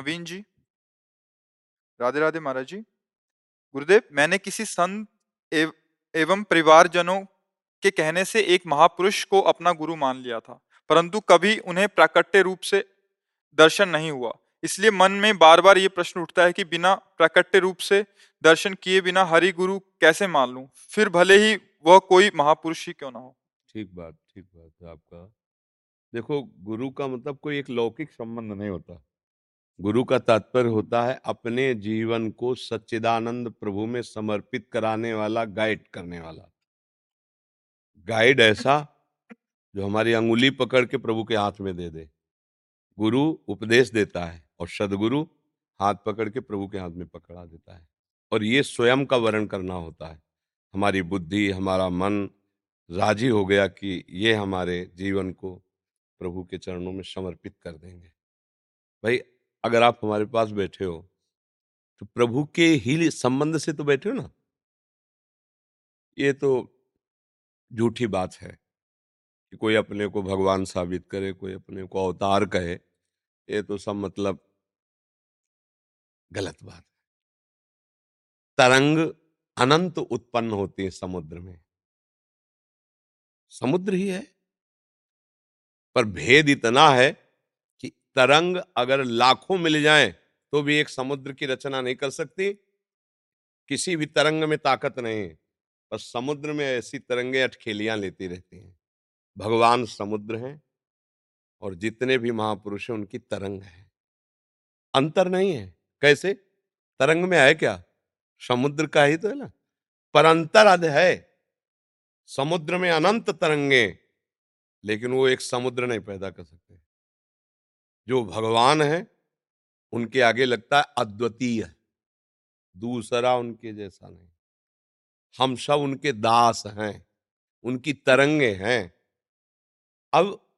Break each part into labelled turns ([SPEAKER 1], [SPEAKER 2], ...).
[SPEAKER 1] नवीन जी। राधे राधे महाराज जी। गुरुदेव मैंने किसी संत एव, एवं परिवारजनों के कहने से एक महापुरुष को अपना गुरु मान लिया था परंतु कभी उन्हें प्राकट्य रूप से दर्शन नहीं हुआ। इसलिए मन में बार बार ये प्रश्न उठता है कि बिना प्राकट्य रूप से दर्शन किए बिना हरि गुरु कैसे मान लूँ? फिर भले ही वह कोई महापुरुष ही क्यों ना हो।
[SPEAKER 2] ठीक बात ठीक बात है आपका। देखो गुरु का मतलब कोई एक लौकिक संबंध नहीं होता। गुरु का तात्पर्य होता है, अपने जीवन को सच्चिदानंद प्रभु में समर्पित कराने वाला गाइड करने वाला। गाइड ऐसा जो हमारी अंगुली पकड़ के प्रभु के हाथ में दे दे। गुरु उपदेश देता है और सदगुरु हाथ पकड़ के प्रभु के हाथ में पकड़ा देता है। और ये स्वयं का वर्ण करना होता है। हमारी बुद्धि, हमारा मन राज़ी हो गया कि ये हमारे जीवन को प्रभु के चरणों में समर्पित कर देंगे। भाई अगर आप हमारे पास बैठे हो तो प्रभु के ही संबंध से तो बैठे हो ना? ये तो झूठी बात है कि कोई अपने को भगवान साबित करे, कोई अपने को अवतार कहे, ये तो सब मतलब गलत बात है। तरंग अनंत उत्पन्न होती है समुद्र में। समुद्र ही है, पर भेद इतना है तरंग अगर लाखों मिल जाए तो भी एक समुद्र की रचना नहीं कर सकती। किसी भी तरंग में ताकत नहीं पर समुद्र में ऐसी तरंगे अटखेलियाँ लेती रहती हैं। भगवान समुद्र हैं और जितने भी महापुरुष हैं, उनकी तरंग है। अंतर नहीं है। कैसे? तरंग में है क्या? समुद्र का ही तो है ना। पर अंतर अध है। समुद्र में अनंत तरंगे, लेकिन वो एक समुद्र नहीं पैदा कर सकते। जो भगवान है, उनके आगे लगता है अद्वितीय दूसरा उनके जैसा नहीं। हम सब उनके दास हैं, उनकी तरंगे हैं। अब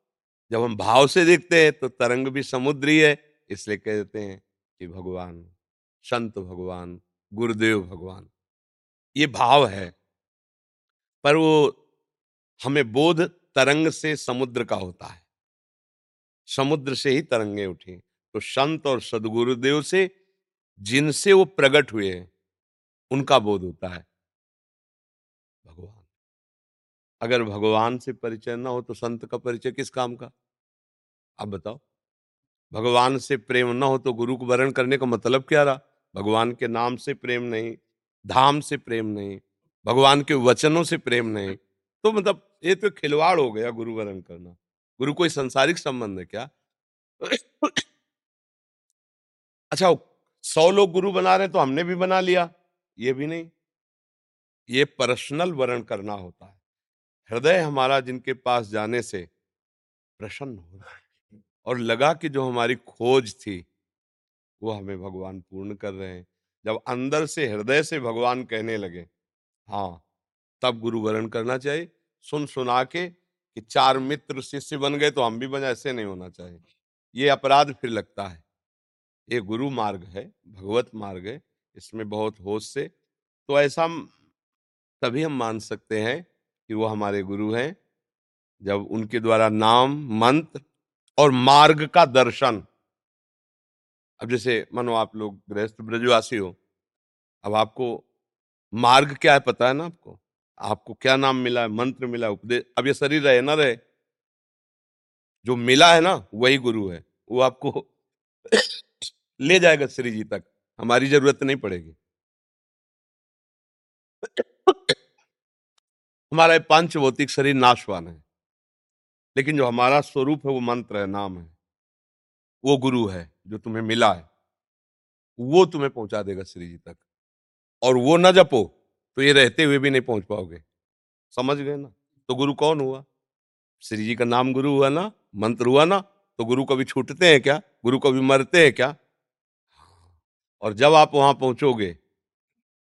[SPEAKER 2] जब हम भाव से देखते हैं तो तरंग भी समुद्री है, इसलिए कहते हैं कि भगवान, संत भगवान, गुरुदेव भगवान, ये भाव है। पर वो हमें बोध तरंग से समुद्र का होता है। समुद्र से ही तरंगे उठी। तो संत और सदगुरुदेव से, जिनसे वो प्रकट हुए हैं, उनका बोध होता है। भगवान। अगर भगवान से परिचय ना हो तो संत का परिचय किस काम का? आप बताओ। भगवान से प्रेम ना हो तो गुरु को वरण करने का मतलब क्या रहा? भगवान के नाम से प्रेम नहीं, धाम से प्रेम नहीं, भगवान के वचनों से प्रेम नहीं। तो मतलब ये तो खिलवाड़ हो गया गुरु वर्ण करना। गुरु, कोई संसारिक संबंध है क्या? अच्छा सौ लोग गुरु बना रहे तो हमने भी बना लिया। ये भी नहीं। ये पर्सनल वर्ण करना होता है। हृदय हमारा जिनके पास जाने से प्रसन्न हो रहा है और लगा कि जो हमारी खोज थी, वो हमें भगवान पूर्ण कर रहे हैं। जब अंदर से, हृदय से भगवान कहने लगे हाँ तब गुरु वर्ण करना चाहिए। सुन सुना के कि चार मित्र शिष्य बन गए तो हम भी बने, ऐसे नहीं होना चाहिए। ये अपराध फिर लगता है। ये गुरु मार्ग है, भगवत मार्ग है, इसमें बहुत होश से। तो ऐसा तभी हम मान सकते हैं कि वो हमारे गुरु हैं, जब उनके द्वारा नाम, मंत्र और मार्ग का दर्शन। अब जैसे मानो आप लोग गृहस्थ ब्रजवासी हो, अब आपको मार्ग क्या है पता है ना आपको? आपको क्या नाम मिला है, मंत्र मिला है, उपदेश, अब ये शरीर रहे ना रहे। जो मिला है ना, वही गुरु है, वो आपको ले जाएगा श्री जी तक, हमारी ज़रूरत नहीं पड़ेगी। हमारा पाँच भौतिक शरीर नाशवान है, लेकिन जो हमारा स्वरूप है, वो मंत्र है, नाम है, वो गुरु है, जो तुम्हें मिला है, वो तुम्हें पहुँचा देगा श्री जी तक, और वो न जपो। तो ये रहते हुए भी नहीं पहुँच पाओगे। समझ गए ना? तो गुरु कौन हुआ? श्री जी का नाम गुरु हुआ ना? मंत्र हुआ ना? तो गुरु कभी छूटते हैं क्या? गुरु कभी मरते हैं क्या? और जब आप वहाँ पहुंचोगे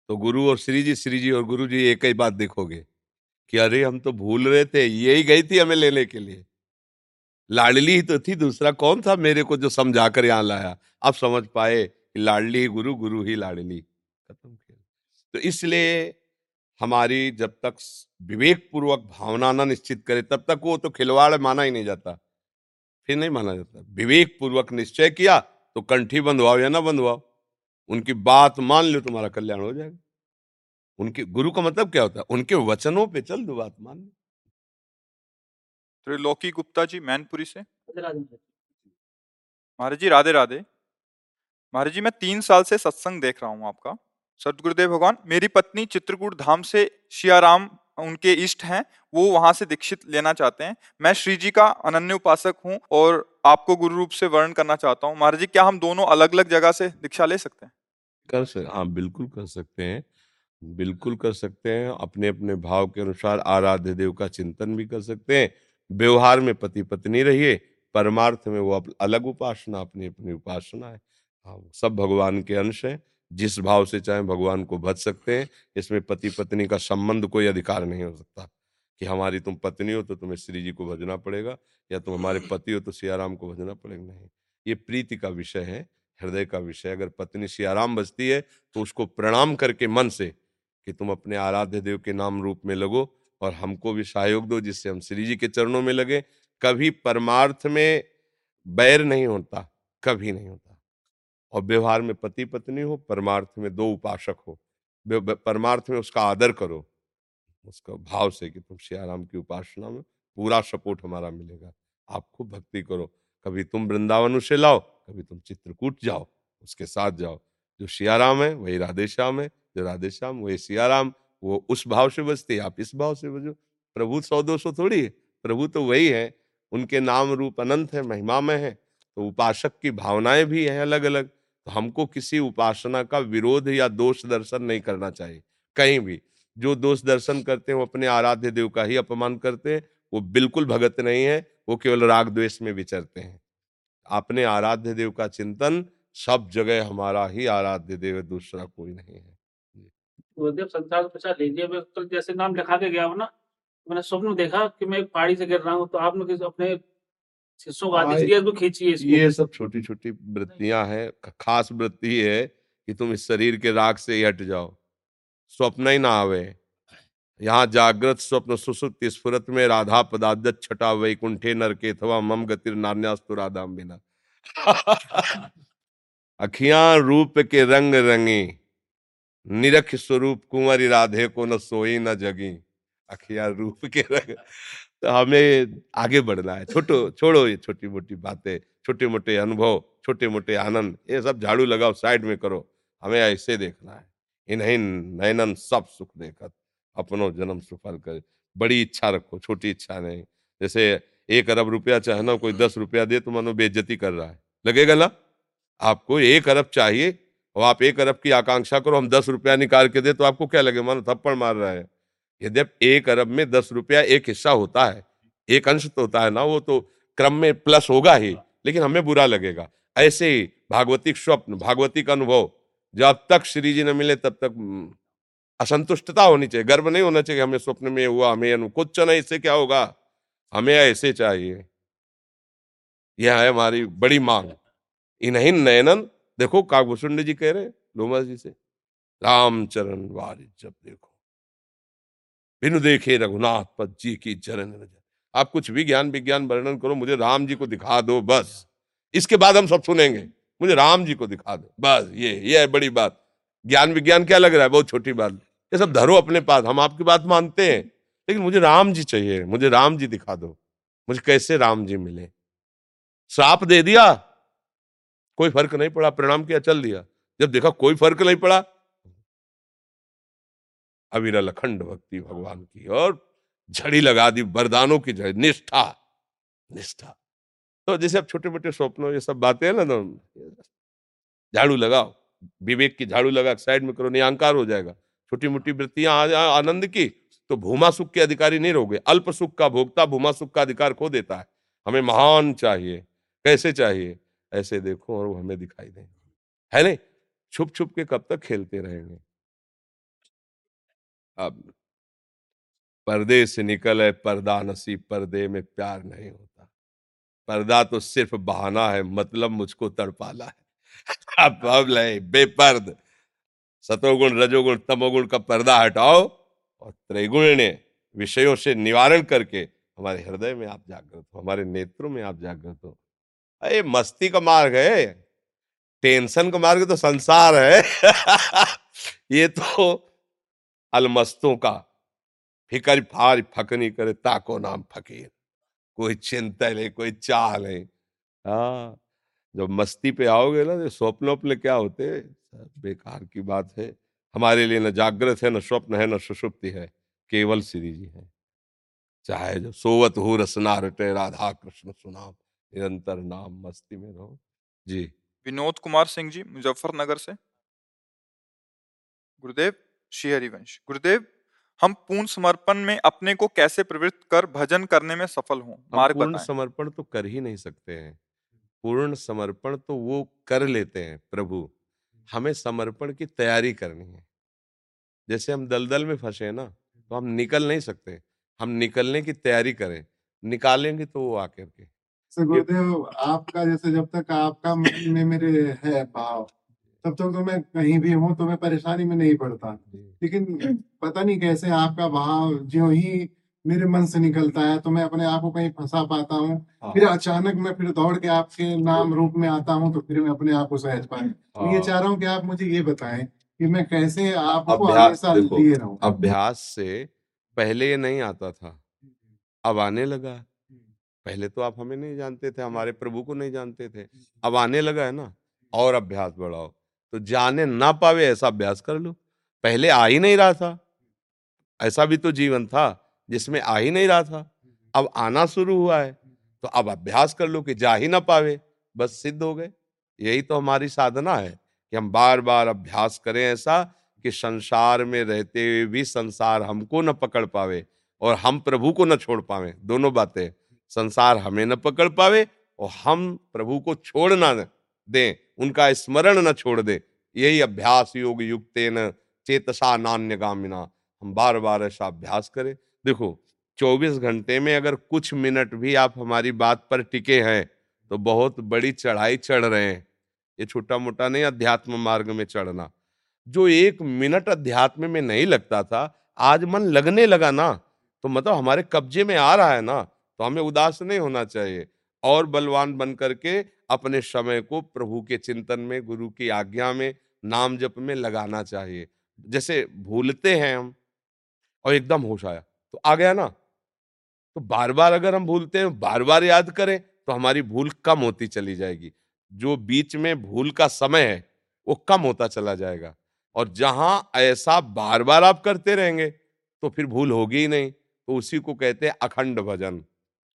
[SPEAKER 2] तो गुरु और श्री जी श्री जी और गुरु जी एक ही बात देखोगे कि अरे, हम तो भूल रहे थे, यही गई थी हमें लेने के लिए। लाडली ही तो थी, दूसरा कौन था मेरे को जो समझा कर यहाँ लाया? अब समझ पाए कि लाडली ही गुरु गुरु ही लाडली। खत्म। तो इसलिए हमारी जब तक विवेक पूर्वक भावना ना निश्चित करे तब तक वो तो खिलवाड़ माना ही नहीं जाता। फिर नहीं माना जाता। विवेक पूर्वक निश्चय किया तो कंठी बंधवाओ या ना बंधवाओ उनकी बात मान लो तुम्हारा कल्याण हो जाएगा। उनके गुरु का मतलब क्या होता है? उनके वचनों पे चल दो बात मान लो।
[SPEAKER 1] त्रिलोकी गुप्ता जी मैनपुरी से? महाराज जी राधे राधे। महाराज जी मैं तीन साल से सत्संग देख रहा हूँ आपका। सतगुरुदेव भगवान, मेरी पत्नी चित्रकूट धाम से शियाराम उनके इष्ट हैं, वो वहाँ से दीक्षित लेना चाहते हैं। मैं श्री जी का अनन्य उपासक हूँ और आपको गुरु रूप से वर्ण करना चाहता हूँ। महाराज जी, क्या हम दोनों अलग अलग जगह से दीक्षा ले सकते हैं?
[SPEAKER 2] कर सकते हाँ बिल्कुल कर सकते हैं। बिल्कुल कर सकते हैं। अपने अपने भाव के अनुसार आराध्य देव का चिंतन भी कर सकते हैं। व्यवहार में पति पत्नी रहिए, परमार्थ में वो अलग उपासना अपनी अपनी उपासना है। हाँ सब भगवान के अंश हैं। जिस भाव से चाहे भगवान को भज सकते हैं इसमें पति पत्नी का संबंध कोई अधिकार नहीं हो सकता कि हमारी तुम पत्नी हो तो तुम्हें श्री जी को भजना पड़ेगा या तुम हमारे पति हो तो सियाराम को भजना पड़ेगा। नहीं ये प्रीति का विषय है हृदय का विषय अगर पत्नी सियाराम बजती है तो उसको प्रणाम करके मन से कि तुम अपने आराध्य देव के नाम रूप में लगो और हमको भी सहयोग दो जिससे हम श्री जी के चरणों में लगे। कभी परमार्थ में बैर नहीं होता कभी नहीं होता। और व्यवहार में पति पत्नी हो, परमार्थ में दो उपासक हो। परमार्थ में उसका आदर करो, उसका भाव से कि तुम सियाराम की उपासना में पूरा सपोर्ट हमारा मिलेगा। आप खूब भक्ति करो। कभी तुम वृंदावन उसे लाओ, कभी तुम चित्रकूट जाओ, उसके साथ जाओ। जो सियाराम है, वही राधे श्याम है, जो राधे श्याम, वही सियाराम वो उस भाव से बजते आप इस भाव से बजो। प्रभु सौ दो सौ थोड़ी है, प्रभु तो वही है, उनके नाम रूप अनंत है महिमा में है तो उपासक की भावनाएँ भी हैं अलग अलग तो हमको किसी उपासना का विरोध या दोष दर्शन नहीं करना चाहिए, कहीं भी। जो दोष दर्शन करते हैं, वो अपने आराध्य देव का ही अपमान करते हैं, वो बिल्कुल भगत नहीं है, वो केवल राग द्वेष में विचरते हैं। अपने आराध्य देव का चिंतन, सब जगह हमारा ही आराध्य देव दूसरा कोई नहीं है।
[SPEAKER 3] गुरुदेव, संसार प्रसाद लीजिए। मैं कल जैसे नाम लिखा के गया हूँ ना, मैंने स्वप्न देखा कि मैं एक पहाड़ी से गिर रहा हूँ तो आपने अपने
[SPEAKER 2] ये सब छोटी छोटी वृत्तियाँ हैं खास वृत्ति है कि तुम इस शरीर के राग से हट जाओ। स्वप्न ही ना आवे। यहाँ जागृत स्वप्न सुसुप्त स्फुरत में राधा पदादत छटा वैकुंठे नर के अथवा मम गतिर नान्यास्तु राधा बिना। अखिया रूप के रंग रंगी निरख स्वरूप कुंवरी राधे को न सोई न जगी। अखिया रूप के रंग तो हमें आगे बढ़ना है। छोटो, छोड़ो ये छोटी मोटी बातें छोटे मोटे अनुभव छोटे मोटे आनंद, ये सब झाड़ू लगाओ, साइड में करो। हमें ऐसे देखना है। इन्हीं नैनन सब सुख देखत, अपनो जन्म सुफल कर। बड़ी इच्छा रखो, छोटी इच्छा नहीं। जैसे एक अरब रुपया चाहना कोई दस रुपया दे तो मानो बेइज्जती कर रहा है। लगेगा ना? आपको एक अरब चाहिए और आप एक अरब की आकांक्षा करो, हम दस रुपया निकाल के दे तो आपको क्या लगे? मानो थप्पड़ मार रहा है। यद्यप एक अरब में दस रुपया एक हिस्सा होता है, एक अंश तो होता है ना, वो तो क्रम में प्लस होगा ही, लेकिन हमें बुरा लगेगा। ऐसे ही भागवतिक स्वप्न भागवतिक अनुभव, जब तक श्री जी न मिले तब तक असंतुष्टता होनी चाहिए, गर्व नहीं होना चाहिए हमें स्वप्न में हुआ, हमें अनु कुछ नहीं इससे क्या होगा? हमें ऐसे चाहिए। यह है हमारी बड़ी मांग। इन्हीं नयनन, देखो काकभूषण जी कह रहे लोमा जी से, रामचरण वारिज जब देखो। बिनु देखे रघुनाथ पद जी की चरण आप कुछ भी ज्ञान विज्ञान वर्णन करो, मुझे राम जी को दिखा दो, बस। इसके बाद हम सब सुनेंगे। मुझे राम जी को दिखा दो, बस, ये ये है बड़ी बात। ज्ञान विज्ञान क्या लग रहा है? बहुत छोटी बात। ये सब धरो अपने पास, हम आपकी बात मानते हैं। लेकिन मुझे राम जी चाहिए, मुझे राम जी दिखा दो। मुझे कैसे राम जी मिले? श्राप दे दिया। कोई फ़र्क नहीं पड़ा, प्रणाम किया, चल दिया। जब देखा कोई फ़र्क नहीं पड़ा अविरल अखंड भक्ति भगवान की और झड़ी लगा दी, वरदानों की झड़ी निष्ठा निष्ठा। तो जैसे अब छोटे मोटे स्वप्नों, ये सब बातें हैं ना तो झाड़ू लगाओ, विवेक की झाड़ू लगा साइड में करो, नहीं, अहंकार हो जाएगा। छोटी मोटी वृत्तियाँ आनंद की तो भूमा सुख के अधिकारी नहीं रहोगे। अल्प सुख का भोगता भूमा सुख का अधिकार खो देता है। हमें महान चाहिए, कैसे चाहिए? ऐसे देखो और वो हमें दिखाई देंगे। है नहीं? छुप छुप के कब तक खेलते रहेंगे? अब पर्दे से निकल है पर्दा नसीब पर्दे में प्यार नहीं होता। पर्दा तो सिर्फ़ बहाना है मतलब मुझको तड़पाला है। अब अब ले बेपर्द। सतोगुण, रजोगुण, तमोगुण का पर्दा हटाओ और त्रैगुण विषयों से निवारण करके हमारे हृदय में आप जागृत हो, हमारे नेत्रों में आप जागृत हो। अरे, मस्ती का मार्ग है। टेंशन का मार्ग तो संसार है। ये तो अलमस्तों का फिकर फार फकनी करे ताको नाम फकीर। कोई चिंता ले कोई चाह ले हाँ जब मस्ती पे आओगे ना तो स्वप्न अपने क्या होते बेकार की बात है। हमारे लिए न जागृत है, न स्वप्न है, न सुषुप्ति है। केवल श्री जी है। चाहे जो सोवत हो, रसना रटे, राधा कृष्ण सुनाम निरंतर नाम मस्ती में रहो। जी।
[SPEAKER 1] विनोद कुमार सिंह जी, मुजफ्फरनगर से। गुरुदेव। श्री हरिवंश गुरुदेव हम पूर्ण समर्पण में अपने को कैसे प्रवृत्त कर भजन करने में सफल हों?
[SPEAKER 2] मार्ग पूर्ण समर्पण तो कर ही नहीं सकते हैं। पूर्ण समर्पण तो वो कर लेते हैं प्रभु। हमें समर्पण की तैयारी करनी है। जैसे हम दलदल में फंसे ना तो हम निकल नहीं सकते। हम निकलने की तैयारी करें। निकालेंगे तो वो आकर के।
[SPEAKER 4] गुरुदेव आपका जैसे जब तक आपका मन में मेरे है भाव तब तो मैं कहीं भी हूँ तो मैं परेशानी में नहीं पड़ता। लेकिन पता नहीं कैसे आपका भाव जो ही मेरे मन से निकलता है तो मैं अपने आप को कहीं फंसा पाता हूँ। हाँ। फिर अचानक मैं फिर दौड़ के आपके नाम रूप में आता हूँ तो फिर मैं अपने आप को सहज पाए तो ये हाँ। चाह रहा हूँ कि आप मुझे ये बताएँ कि मैं कैसे आपको हमेशा लिए रहूँ।
[SPEAKER 2] अभ्यास से पहले ये नहीं आता था। अब आने लगा। पहले तो आप हमें नहीं जानते थे हमारे प्रभु को नहीं जानते थे। अब आने लगा है ना? और अभ्यास बढ़ाओ। तो जाने ना पावे ऐसा अभ्यास कर लो। पहले आ ही नहीं रहा था। ऐसा भी तो जीवन था, जिसमें आ ही नहीं रहा था। अब आना शुरू हुआ है तो अब अभ्यास कर लो कि जा ही ना पावे, बस सिद्ध हो गए। यही तो हमारी साधना है कि हम बार बार अभ्यास करें ऐसा कि संसार में रहते हुए भी संसार हमको न पकड़ पावे और हम प्रभु को न छोड़ पावे। दोनों बातें, संसार हमें न पकड़ पावे और हम प्रभु को छोड़ ना दें। उनका स्मरण न छोड़ दे। यही अभ्यास योग युक्त न चेतसा नान्य गामिना हम बार बार ऐसा अभ्यास करें। देखो 24 घंटे में अगर कुछ मिनट भी आप हमारी बात पर टिके हैं तो बहुत बड़ी चढ़ाई चढ़ रहे हैं। ये छोटा मोटा नहीं, अध्यात्म मार्ग में चढ़ना। जो एक मिनट अध्यात्म में नहीं लगता था, आज मन लगने लगा ना तो मतलब हमारे कब्जे में आ रहा है ना तो हमें उदास नहीं होना चाहिए। और बलवान बन करके अपने समय को प्रभु के चिंतन में, गुरु की आज्ञा में, नाम जप में लगाना चाहिए। जैसे भूलते हैं हम और एकदम होश आया तो आ गया ना। तो बार बार अगर हम भूलते हैं बार बार याद करें तो हमारी भूल कम होती चली जाएगी। जो बीच में भूल का समय है, वो कम होता चला जाएगा। और जहाँ ऐसा बार बार आप करते रहेंगे तो फिर भूल होगी ही नहीं। तो उसी को कहते हैं अखंड भजन,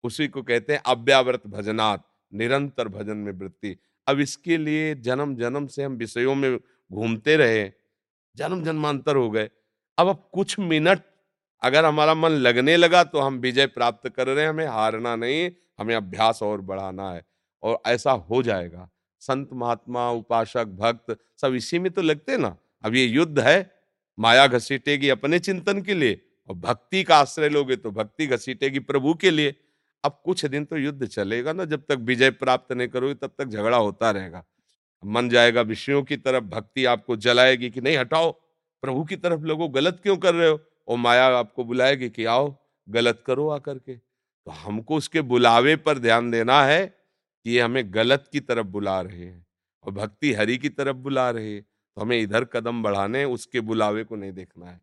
[SPEAKER 2] उसी को कहते हैं अव्यावृत भजनात्। निरंतर भजन में वृत्ति। अब इसके लिए जन्म जन्म से हम विषयों में घूमते रहे, जन्म, जन्मांतर हो गए। अब अब कुछ मिनट अगर हमारा मन लगने लगा तो हम विजय प्राप्त कर रहे हैं, हमें हारना नहीं, हमें अभ्यास और बढ़ाना है और ऐसा हो जाएगा। संत महात्मा, उपासक, भक्त सब इसी में तो लगते ना। अब ये युद्ध है, माया घसीटेगी अपने चिंतन के लिए और भक्ति का आश्रय लोगे तो भक्ति घसीटेगी प्रभु के लिए। अब कुछ दिन तो युद्ध चलेगा ना, जब तक विजय प्राप्त नहीं करोगे तब तक झगड़ा होता रहेगा। मन जाएगा विषयों की तरफ़, भक्ति आपको जलाएगी कि नहीं, हटाओ, प्रभु की तरफ़ लोगो गलत क्यों कर रहे हो? और माया आपको बुलाएगी कि आओ, गलत करो आकर के। तो हमको उसके बुलावे पर ध्यान देना है कि ये हमें गलत की तरफ़ बुला रहे हैं और भक्ति हरि की तरफ़ बुला रहे हैं। तो हमें इधर कदम बढ़ाने, उसके बुलावे को नहीं देखना है।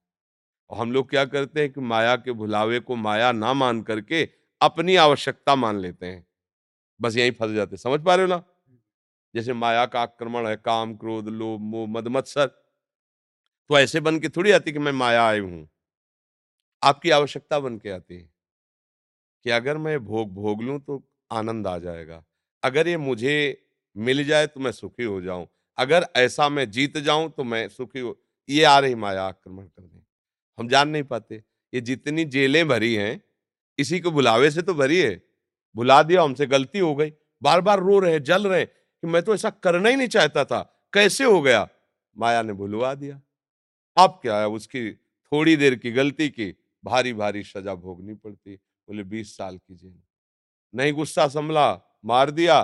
[SPEAKER 2] और हम लोग क्या करते हैं कि माया के बुलावे को माया ना मान करके अपनी आवश्यकता मान लेते हैं। बस यहीं फंस जाते समझ पा रहे हो ना? जैसे माया का आक्रमण है काम क्रोध लोभ मोह मद मत्सर। तो ऐसे बन के थोड़ी आती कि मैं माया आई हूँ। आपकी आवश्यकता बन के आती है। कि अगर मैं भोग भोग लूँ तो आनंद आ जाएगा। अगर ये मुझे मिल जाए तो मैं सुखी हो जाऊँ। अगर ऐसा मैं जीत जाऊँ तो मैं सुखी हो ये आ रही माया आक्रमण करने। हम जान नहीं पाते। ये जितनी जेलें भरी हैं इसी को बुलावे से तो भरी है बुला दिया, हमसे गलती हो गई। बार बार रो रहे, जल रहे कि मैं तो ऐसा करना ही नहीं चाहता था। कैसे हो गया? माया ने भुलवा दिया। अब क्या है उसकी थोड़ी देर की गलती की भारी भारी सजा भोगनी पड़ती। बोले, बीस साल की जेल। नहीं गुस्सा संभला, मार दिया,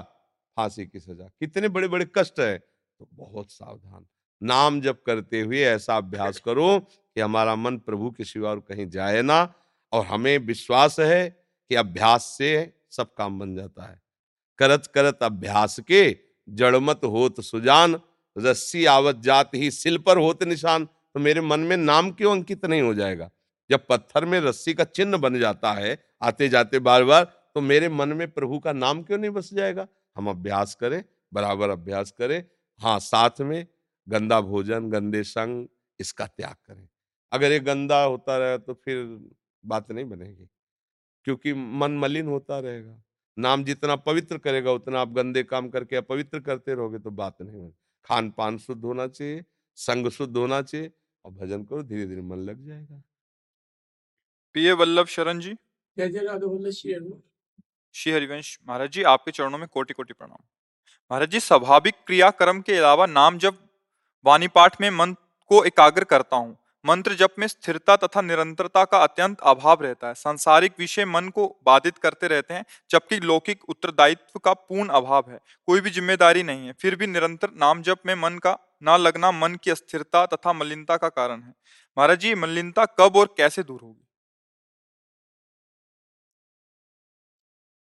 [SPEAKER 2] फांसी की सजा। कितने बड़े बड़े कष्ट है। तो बहुत सावधान। नाम जब करते हुए ऐसा अभ्यास करो कि हमारा मन प्रभु के सिवा और कहीं जाए ना। और हमें विश्वास है कि अभ्यास से सब काम बन जाता है। करत करत अभ्यास के जड़मत होत सुजान, रस्सी आवत जात ही सिल पर होत निशान। तो मेरे मन में नाम क्यों अंकित नहीं हो जाएगा? जब पत्थर में रस्सी का चिन्ह बन जाता है, आते जाते बार बार तो मेरे मन में प्रभु का नाम क्यों नहीं बस जाएगा? हम अभ्यास करें, बराबर अभ्यास करें। हाँ साथ में गंदा भोजन, गंदे संग, इसका त्याग करें। अगर ये गंदा होता रहे तो फिर बात नहीं बनेगी। क्योंकि मन मलिन होता रहेगा। नाम जितना पवित्र करेगा उतना आप गंदे काम करके अपवित्र करते रहोगे तो बात नहीं बनेगी खान पान शुद्ध होना चाहिए संग शुद्ध होना चाहिए और भजन करो धीरे धीरे मन लग जाएगा।
[SPEAKER 1] प्रिय वल्लभ शरण जी।
[SPEAKER 3] जय जय राघव वल्लभ श्री
[SPEAKER 1] श्री हरिवंश महाराज जी आपके चरणों में कोटि कोटि प्रणाम। महाराज जी स्वाभाविक क्रियाक्रम के अलावा नाम जब वाणी पाठ में मन को एकाग्र करता हूँ। मंत्र जप में स्थिरता तथा निरंतरता का अत्यंत अभाव रहता है। सांसारिक विषय मन को बाधित करते रहते हैं, जबकि लौकिक उत्तरदायित्व का पूर्ण अभाव है। कोई भी ज़िम्मेदारी नहीं है। फिर भी निरंतर नाम जप में मन का ना लगना मन की अस्थिरता तथा मलिनता का कारण है। महाराज जी, मलिनता कब और कैसे दूर होगी?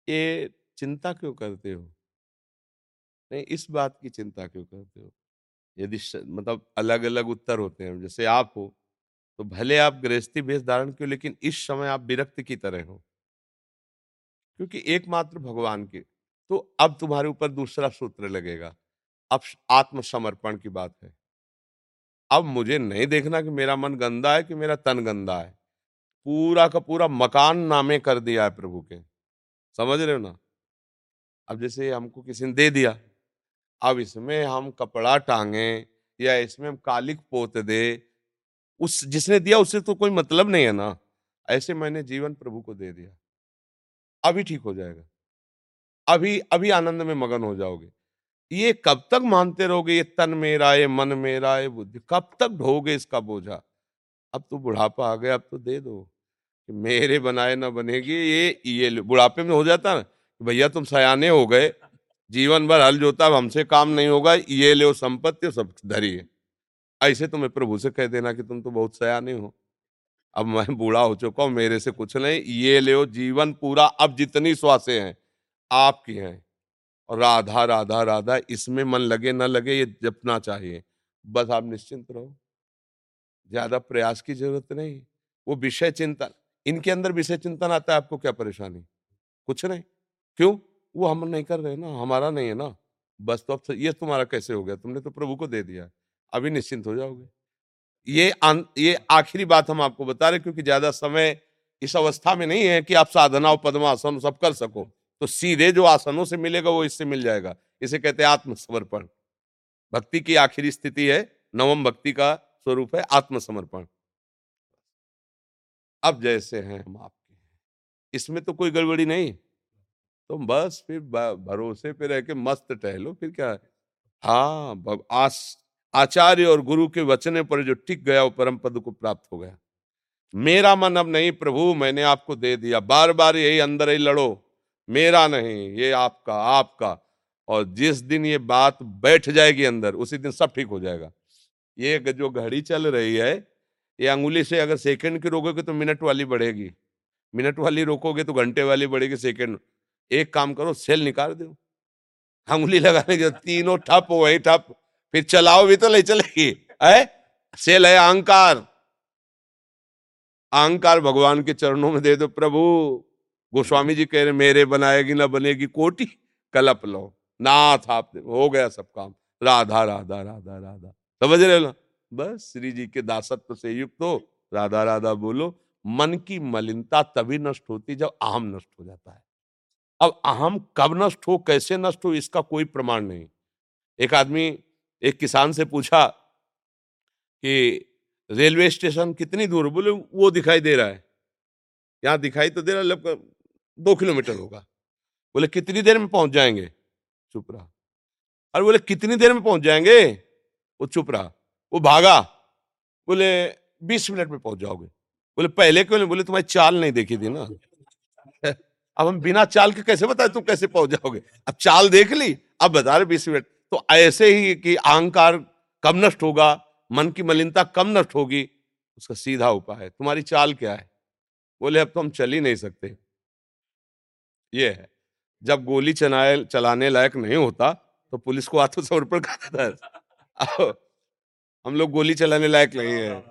[SPEAKER 2] ये चिंता क्यों करते हो? नहीं, इस बात की चिंता क्यों करते हो? यदि मतलब अलग अलग उत्तर होते हैं, जैसे आप हो तो भले आप गृहस्थी भेष धारण क्यों, लेकिन इस समय आप विरक्त की तरह हो। क्योंकि एकमात्र भगवान के। तो अब तुम्हारे ऊपर दूसरा सूत्र लगेगा। अब आत्मसमर्पण की बात है। अब मुझे नहीं देखना कि मेरा मन गंदा है कि मेरा तन गंदा है। पूरा का पूरा मकान नामे कर दिया है प्रभु के। समझ रहे हो ना? अब जैसे हमको किसी ने दे दिया, अब इसमें हम कपड़ा टांगे या इसमें हम कालिक पोत दे उस, जिसने दिया उससे तो कोई मतलब नहीं है ना। ऐसे मैंने जीवन प्रभु को दे दिया। अभी ठीक हो जाएगा। अभी अभी आनंद में मगन हो जाओगे। ये कब तक मानते रहोगे? ये तन मेरा, ये मन मेरा, ये बुद्धि, कब तक ढोगे इसका बोझा? अब तो बुढ़ापा आ गया, अब तो दे दो। कि मेरे बनाए ना बनेगी, ये ये बुढ़ापे में हो जाता ना कि भैया तुम सयाने हो गए। जीवन भर हल जोता, अब हमसे काम नहीं होगा, ये लो, संपत्ति, सब धरिए। ऐसे तुम्हें प्रभु से कह देना कि तुम तो बहुत सयाने हो। अब मैं बूढ़ा हो चुका हूँ, मेरे से कुछ नहीं। ये ले जीवन पूरा, अब जितनी श्वासें हैं, आपकी हैं। और राधा राधा राधा, इसमें मन लगे, ना लगे, ये जपना चाहिए। बस आप निश्चिंत रहो। ज़्यादा प्रयास की ज़रूरत नहीं। वो विषय चिंतन, इनके अंदर विषय चिंतन आता है, आपको क्या परेशानी? कुछ नहीं। क्यों? वो हम नहीं कर रहे ना, हमारा नहीं है ना। बस तो अब ये तुम्हारा कैसे हो गया? तुमने तो प्रभु को दे दिया। अभी निश्चिंत हो जाओगे। ये अं- ये आखिरी बात हम आपको बता रहे क्योंकि ज़्यादा समय इस अवस्था में नहीं है कि आप साधना और पद्मासन सब कर सको तो सीधे जो आसनों से मिलेगा वो इससे मिल जाएगा। इसे कहते हैं आत्मसमर्पण। भक्ति की आखिरी स्थिति है नवम भक्ति का स्वरूप है आत्मसमर्पण। अब जैसे हैं हम आपके। इसमें तो कोई गड़बड़ी नहीं। तो बस फिर भरोसे पे रह के मस्त टहलो फिर क्या? है आस आचार्य और गुरु के वचने पर जो टिक गया, वो परम पद को प्राप्त हो गया। मेरा मन अब नहीं, प्रभु, मैंने आपको दे दिया। बार बार यही अंदर ही लड़ो। मेरा नहीं, ये आपका आपका। और जिस दिन ये बात बैठ जाएगी अंदर, उसी दिन सब ठीक हो जाएगा। ये जो घड़ी चल रही है, ये अंगुली से अगर सेकंड की रोकोगे तो मिनट वाली बढ़ेगी। मिनट वाली रोकोगे तो घंटे वाली बढ़ेगी सेकंड। एक काम करो, सेल निकाल दो। अंगुली लगाने के तीनों ठप, वही ठप। फिर चलाओ भी तो नहीं चलेगी। है? सेल है अहंकार। अहंकार भगवान के चरणों में दे दो, प्रभु। गोस्वामी जी कह रहे मेरे बनाएगी, ना बनेगी, कोटी कलप लो। नाथ आप, हो गया सब काम। राधा राधा राधा राधा। समझ रहे हो ना? बस श्री जी के दासत्व से युक्त हो। राधा राधा बोलो, मन की मलिनता तभी नष्ट होती जब अहम नष्ट हो जाता है। अब अहम कब नष्ट हो, कैसे नष्ट हो, इसका कोई प्रमाण नहीं। एक आदमी एक किसान से पूछा कि, रेलवे स्टेशन कितनी दूर बोले, वो दिखाई दे रहा है। यहाँ दिखाई तो दे रहा लगभग दो किलोमीटर होगा। बोले, कितनी देर में पहुँच जाएँगे? चुप रहा। अरे बोले, कितनी देर में पहुँच जाएँगे? वो चुप रहा। वो भागा। बोले, बीस मिनट में पहुँच जाओगे। बोले, पहले क्यों बोले, तुम्हारी चाल नहीं देखी थी ना। अब हम बिना चाल के कैसे बताए तुम कैसे पहुँच जाओगे? अब चाल देख ली, अब बता रहे बीस मिनट तो ऐसे ही कि अहंकार कम नष्ट होगा, मन की मलिनता कम नष्ट होगी, उसका सीधा उपाय है। तुम्हारी चाल क्या है? बोले, अब तो हम चल ही नहीं सकते। ये है। जब गोली चलाए चलाने लायक नहीं होता तो पुलिस को आत्मसमर्पण कर देता है। हम लोग गोली चलाने लायक नहीं है।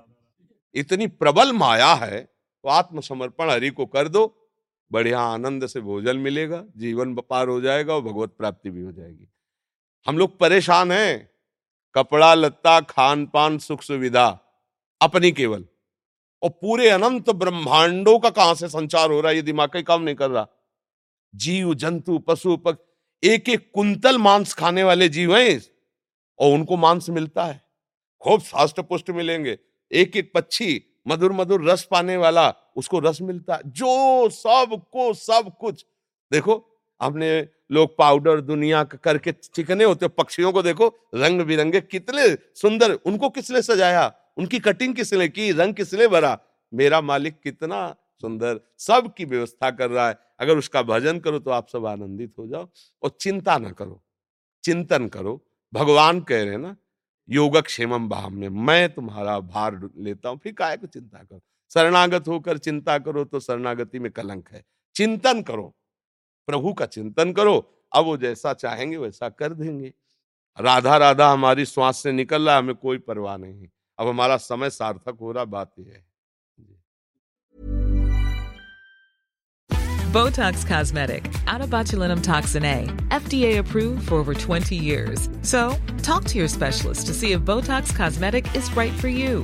[SPEAKER 2] इतनी प्रबल माया है तो आत्मसमर्पण हरि को कर दो। बढ़िया आनंद से भोजन मिलेगा, जीवन पार हो जाएगा और भगवत प्राप्ति भी हो जाएगी। हम लोग परेशान हैं। कपड़ा, लत्ता खान पान सुख सुविधा अपनी केवल। और पूरे अनंत ब्रह्मांडों का कहाँ से संचार हो रहा है? ये दिमाग का काम नहीं कर रहा। जीव, जंतु, पशु पक्ष एक एक कुंतल मांस खाने वाले जीव हैं और उनको मांस मिलता है। खूब साष्ट पुष्ट मिलेंगे। एक एक पक्षी मधुर मधुर रस पाने वाला, उसको रस मिलता है। जो सबको सब कुछ। देखो हमने लोग पाउडर दुनिया करके चिकने होते पक्षियों को देखो, रंग बिरंगे कितने सुंदर, उनको किसने सजाया? उनकी कटिंग किसने की? रंग किसने भरा? मेरा मालिक कितना सुंदर सब की व्यवस्था कर रहा है। अगर उसका भजन करो तो आप सब आनंदित हो जाओ। और चिंता ना करो, चिंतन करो। भगवान कह रहे हैं ना योगक्षेमम भाव में मैं तुम्हारा भार लेता हूँ, फिर काय को चिंता करो? शरणागत होकर चिंता करो तो शरणागति में कलंक है। चिंतन करो। प्रभु का चिंतन करो अब वो जैसा चाहेंगे वैसा कर देंगे राधा राधा हमारी श्वास से निकल रहा हमें कोई परवाह नहीं अब हमारा समय सार्थक हो रहा बात यह है
[SPEAKER 5] Botox Cosmetic, out of botulinum toxin A, FDA approved for over 20 years. So, talk to your specialist to see if Botox Cosmetic is right for you.